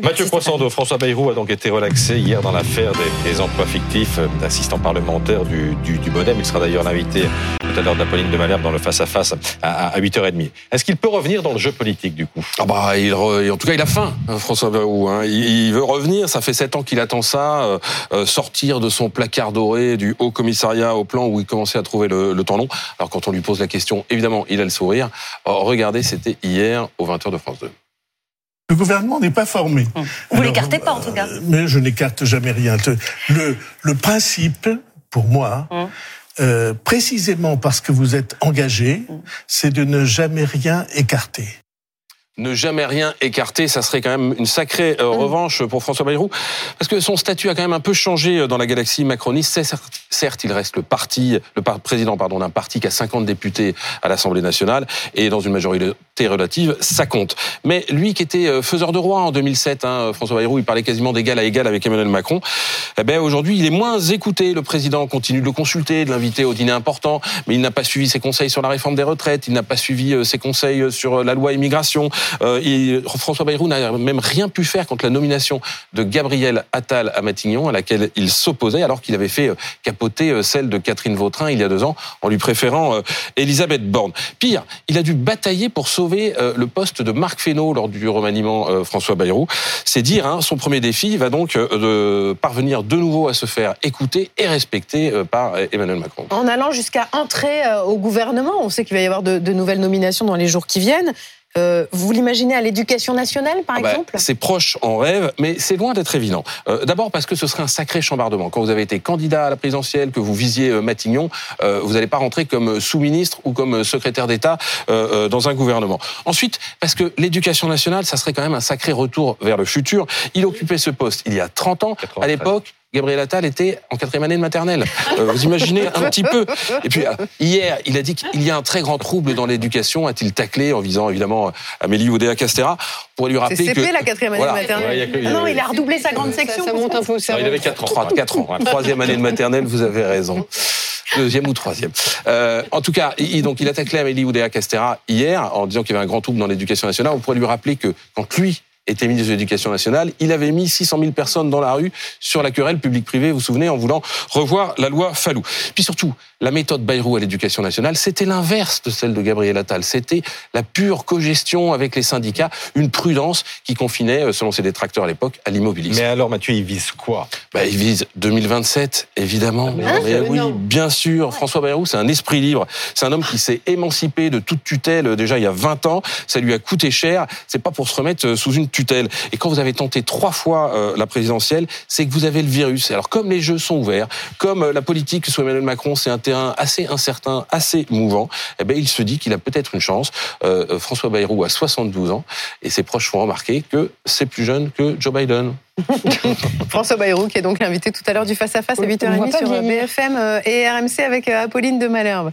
Mathieu Croissando, François Bayrou a donc été relaxé hier dans l'affaire des, emplois fictifs d'assistant parlementaire du, du, du Modem. Il sera d'ailleurs l'invité tout à l'heure d'Apolline de Malherbe dans le face-à-face à, 8h30. Est-ce qu'il peut revenir dans le jeu politique du coup? Ah bah, il En tout cas, il a faim, hein, François Bayrou. Hein. Il, veut revenir, ça fait 7 ans qu'il attend ça, euh, euh, sortir de son placard doré du haut commissariat au plan où il commençait à trouver le, temps long. Alors quand on lui pose la question, évidemment, il a le sourire. regardez, c'était hier au 20h de France 2. Le gouvernement n'est pas formé. Hum. Vous l'écartez pas, en tout cas. Euh, mais je n'écarte jamais rien. Le, le principe, pour moi, hum. euh, précisément parce que vous êtes engagé, hum. c'est de ne jamais rien écarter ne jamais rien écarter, ça serait quand même une sacrée euh, revanche pour François Bayrou, parce que son statut a quand même un peu changé dans la galaxie macroniste. Certes, il reste le parti, le président pardon d'un parti qui a 50 députés à l'Assemblée nationale et dans une majorité relative, ça compte. Mais lui qui était euh, faiseur de roi en 2007, hein, François Bayrou, il parlait quasiment d'égal à égal avec Emmanuel Macron. Eh ben aujourd'hui, il est moins écouté. Le président continue de le consulter, de l'inviter au dîner important, mais il n'a pas suivi ses conseils sur la réforme des retraites, il n'a pas suivi ses conseils sur la loi immigration. Euh, François Bayrou n'a même rien pu faire contre la nomination de Gabriel Attal à Matignon, à laquelle il s'opposait, alors qu'il avait fait euh, euh, celle de Catherine Vautrin il y a deux ans, en lui préférant Elisabeth Borne. Pire, il a dû batailler pour sauver le poste de Marc Fesneau lors du remaniement François Bayrou. C'est dire, hein, son premier défi va donc de parvenir de nouveau à se faire écouter et respecter par Emmanuel Macron. En allant jusqu'à entrer au gouvernement, on sait qu'il va y avoir de nouvelles nominations dans les jours qui viennent. Euh, vous l'imaginez à l'éducation nationale, par ah bah, exemple? C'est proche en rêve, mais c'est loin d'être évident. Euh, d'abord parce que ce serait un sacré chambardement. Quand vous avez été candidat à la présidentielle, que vous visiez euh, Matignon, vous n'allez pas rentrer comme sous-ministre ou comme secrétaire d'État dans un gouvernement. Ensuite, parce que l'éducation nationale, ça serait quand même un sacré retour vers le futur. Il occupait ce poste il y a 30 ans. À l'époque, Gabriel Attal était en quatrième année de maternelle. Euh, vous imaginez un petit peu. Et puis euh, hier, il a dit qu'il y a un très grand trouble dans l'éducation. A-t-il taclé en visant évidemment Amélie Oudéa Castéra pour lui rappeler que c'est la quatrième année de maternelle. ah non, il a redoublé sa grande section. Ça, monte un peu. il avait 4 ans. 4 ans. Troisième année de maternelle, vous avez raison. Deuxième ou troisième. Euh, en tout cas, il, donc il a taclé Amélie Oudéa Castéra hier en disant qu'il y avait un grand trouble dans l'éducation nationale. On pourrait lui rappeler que quand lui était ministre de l'Éducation nationale, il avait mis 600 000 personnes dans la rue sur la querelle publique-privée, vous vous souvenez, en voulant revoir la loi Fallou. Puis surtout, la méthode Bayrou à l'éducation nationale, c'était l'inverse de celle de Gabriel Attal. C'était la pure cogestion avec les syndicats, une prudence qui confinait, euh, selon ses détracteurs à l'époque, à l'immobilisme. Mais alors, Mathieu, il vise quoi? Bah, Il vise 2027, évidemment. Ah, oui, bien sûr. François Bayrou, c'est un esprit libre. C'est un homme qui s'est émancipé de toute tutelle euh, déjà il y a 20 ans. Ça lui a coûté cher. C'est pas pour se remettre euh, sous une tutelle. Et quand vous avez tenté trois fois la présidentielle, c'est que vous avez le virus. Alors, comme les jeux sont ouverts, comme la politique sous Emmanuel Macron, c'est un assez incertain, assez mouvant, eh ben, il se dit qu'il a peut-être une chance. Euh, François Bayrou a 72 ans et ses proches font remarquer que c'est plus jeune que Joe Biden. François Bayrou, qui est donc l'invité tout à l'heure du face-à-face -à, -face à 8h30 sur BFM euh, et RMC avec euh, Apolline de Malherbe.